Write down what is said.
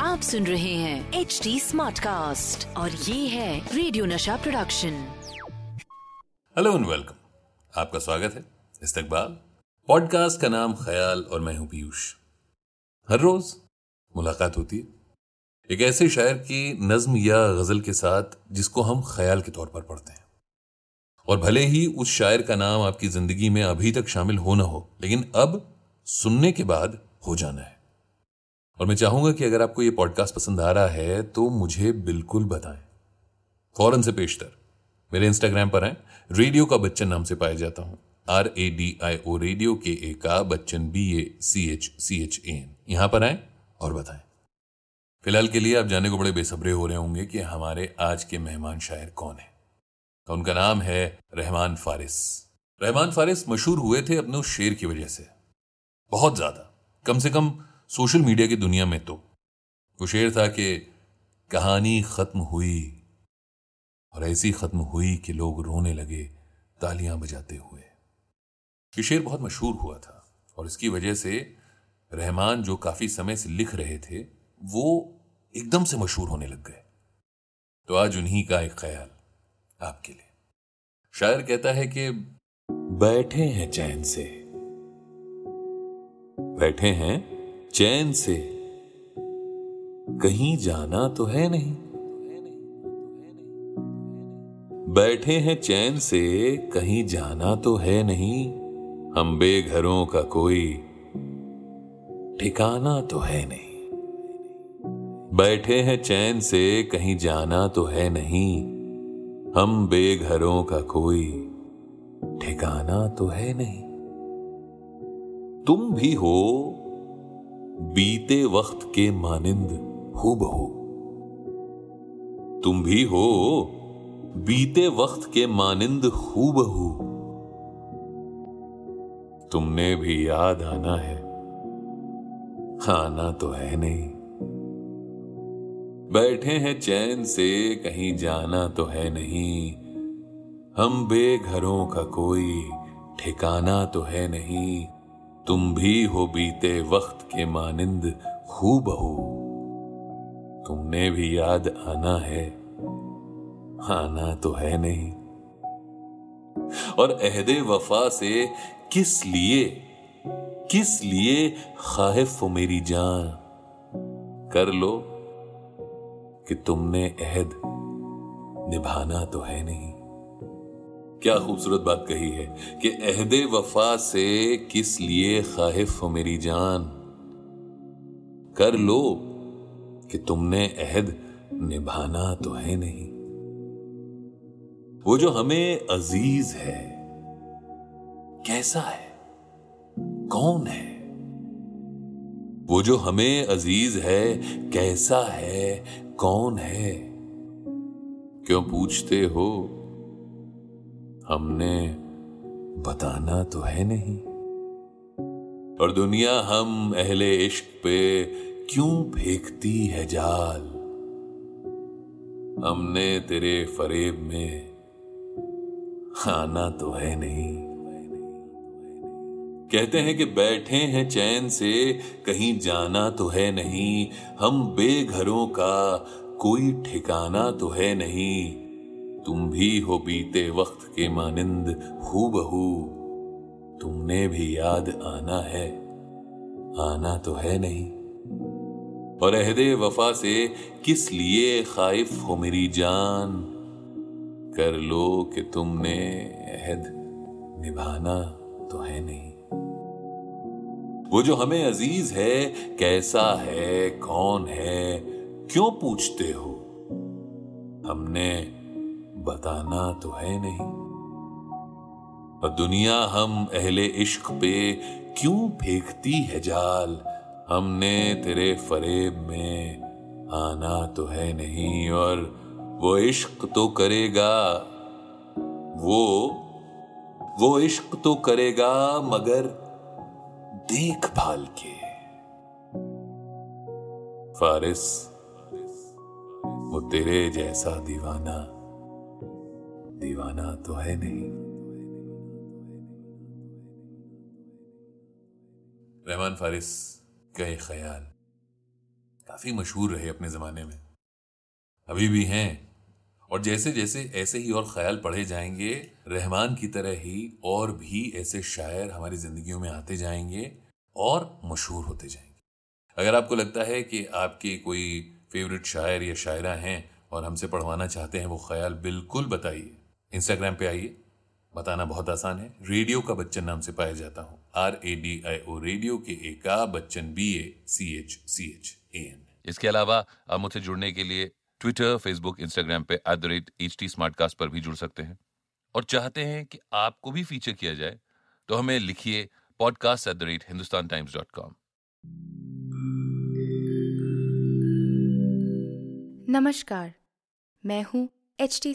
आप सुन रहे हैं एच डी स्मार्ट कास्ट और ये है radio Nasha production hello and welcome आपका स्वागत है इस्तकबाल। पॉडकास्ट का नाम ख्याल और मैं हूँ पीयूष। हर रोज मुलाकात होती है। एक ऐसे शायर की नज्म या गज़ल के साथ जिसको हम ख्याल के तौर पर पढ़ते हैं। और भले ही उस शायर का नाम आपकी ज़िंदगी में अभी तक शामिल हो ना हो लेकिन अब सुनने के बाद हो जाना है। और मैं चाहूँगा कि अगर आपको यह पॉडकास्ट पसंद आ रहा है तो मुझे बिल्कुल बताएँ। फ़ौरन से पेशतर मेरे इंस्टाग्राम पर हैं रेडियो का बच्चन नाम से पाया जाता हूँ। R A D I O radio K A का Bachchan B A C H C H A N यहाँ पर आए और बताएँ। फ़िलहाल के लिए आप जाने को बड़े बेसब्रे हो रहे होंगे कि हमारे आज के मेहमान शायर कौन है। तो उनका नाम है रहमान फारिस। रहमान फारिस मशहूर हुए थे अपने उस शेर की वजह से। बहुत ज़्यादा। कम से कम सोशल मीडिया की दुनिया में तो। वो शेर था कि कहानी खत्म हुई और ऐसी खत्म हुई कि लोग रोने लगे, तालियाँ बजाते हुए। ये शेर बहुत मशहूर हुआ था और इसकी वजह से रहमान जो काफ़ी समय से लिख रहे थे, वो एकदम से मशहूर होने लग गए। तो आज उन्हीं का एक ख्याल आपके लिए। शायर कहता है कि, बैठे हैं चैन से बैठे हैं चैन से। कहीं जाना तो है नहीं। बैठे हैं चैन से, कहीं जाना तो है नहीं। हम बेघरों का कोई ठिकाना तो है नहीं। बैठे हैं चैन से, कहीं जाना तो है नहीं। हम बेघरों का कोई ठिकाना तो है नहीं। तुम भी हो बीते वक्त के मानिंद हो बहो तुम भी हो बीते वक्त के मानिंद हू तुमने भी याद आना है। आना तो है नहीं। बैठे हैं चैन से, कहीं जाना तो है नहीं। हम बेघरों का कोई ठिकाना तो है नहीं। तुम भी हो बीते वक्त के मानिंद खूब हो तुमने भी याद आना है। आना तो है नहीं। और अहदे वफा से किस लिए किस लिए खाहिफ हो मेरी जान? कर लो कि तुमने अहद निभाना तो है नहीं। क्या खूबसूरत बात कही है कि अहदे वफा से किस लिए खाहिफ हो मेरी जान? कर लो कि तुमने अहद निभाना तो है नहीं। वो जो हमें अज़ीज़ है, कैसा है? कौन है? वो जो हमें अज़ीज़ है, कैसा है? कौन है? क्यों पूछते हो? हमने बताना तो है नहीं। और दुनिया हम अहले इश्क पे क्यों फेंकती है जाल? हमने तेरे फरेब में आना तो है नहीं। कहते हैं कि बैठे हैं चैन से, कहीं जाना तो है नहीं। हम बेघरों का कोई ठिकाना तो है नहीं। तुम भी हो बीते वक्त के मानिंद हू बहू तुमने भी याद आना है। आना तो है नहीं। और अहदे वफा से किस लिए खाइफ हो मेरी जान? कर लो कि तुमने अहद निभाना तो है नहीं। वो जो हमें अज़ीज़ है, कैसा है, कौन है, क्यों पूछते हो? हमने बताना तो है नहीं। दुनिया हम अहले इश्क पे क्यों फेंकती है जाल? हमने तेरे फरेब में आना तो है नहीं और वो इश्क तो करेगा, वो वो इश्क तो करेगा मगर देखभाल के। फारिस, वो तेरे जैसा दीवाना। दीवाना तो है नहीं। रहमान फारिस का ये ख्याल काफ़ी मशहूर रहे अपने जमाने में। अभी भी हैं। और जैसे जैसे ऐसे ही और ख्याल पढ़े जाएँगे, रहमान की तरह ही और भी ऐसे शायर हमारी जिंदगियों में आते जाएँगे और मशहूर होते जाएँगे। अगर आपको लगता है कि आपके कोई फेवरेट शायर या शायरा हैं और हमसे पढ़वाना चाहते हैं वो ख्याल, बिल्कुल बताइए। इंस्टाग्राम पे आइए। बताना बहुत आसान है। रेडियो का बच्चन नाम से पाया जाता हूँ। R A D I O radio K A का Bachchan B A C H C H A N इसके अलावा आप मुझसे जुड़ने के लिए ट्विटर फेसबुक इंस्टाग्राम पे at the rate H T पर भी जुड़ सकते हैं। और चाहते हैं कि आपको भी फीचर किया जाए तो हमें लिखिए podcast at the rate Hindustan Times dot com नमस्कार मैं हूँ एच टी